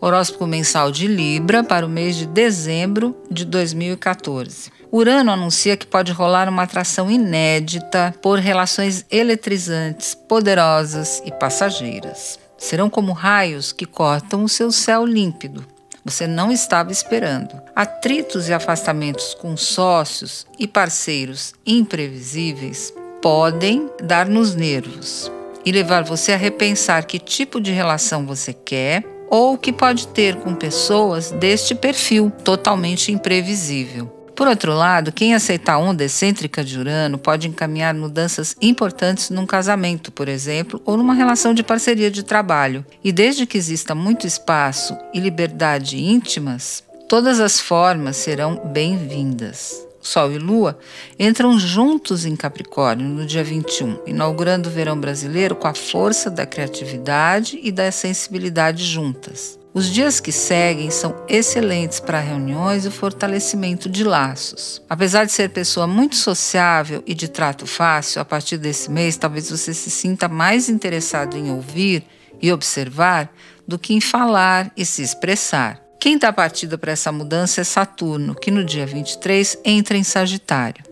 Horóscopo mensal de Libra para o mês de dezembro de 2014. Urano anuncia que pode rolar uma atração inédita por relações eletrizantes, poderosas e passageiras. Serão como raios que cortam o seu céu límpido. Você não estava esperando. Atritos e afastamentos com sócios e parceiros imprevisíveis podem dar nos nervos e levar você a repensar que tipo de relação você quer ou que pode ter com pessoas deste perfil totalmente imprevisível. Por outro lado, quem aceitar a onda excêntrica de Urano pode encaminhar mudanças importantes num casamento, por exemplo, ou numa relação de parceria de trabalho. E desde que exista muito espaço e liberdade íntimas, todas as formas serão bem-vindas. Sol e Lua entram juntos em Capricórnio no dia 21, inaugurando o verão brasileiro com a força da criatividade e da sensibilidade juntas. Os dias que seguem são excelentes para reuniões e fortalecimento de laços. Apesar de ser pessoa muito sociável e de trato fácil, a partir desse mês talvez você se sinta mais interessado em ouvir e observar do que em falar e se expressar. Quem está partido para essa mudança é Saturno, que no dia 23 entra em Sagitário.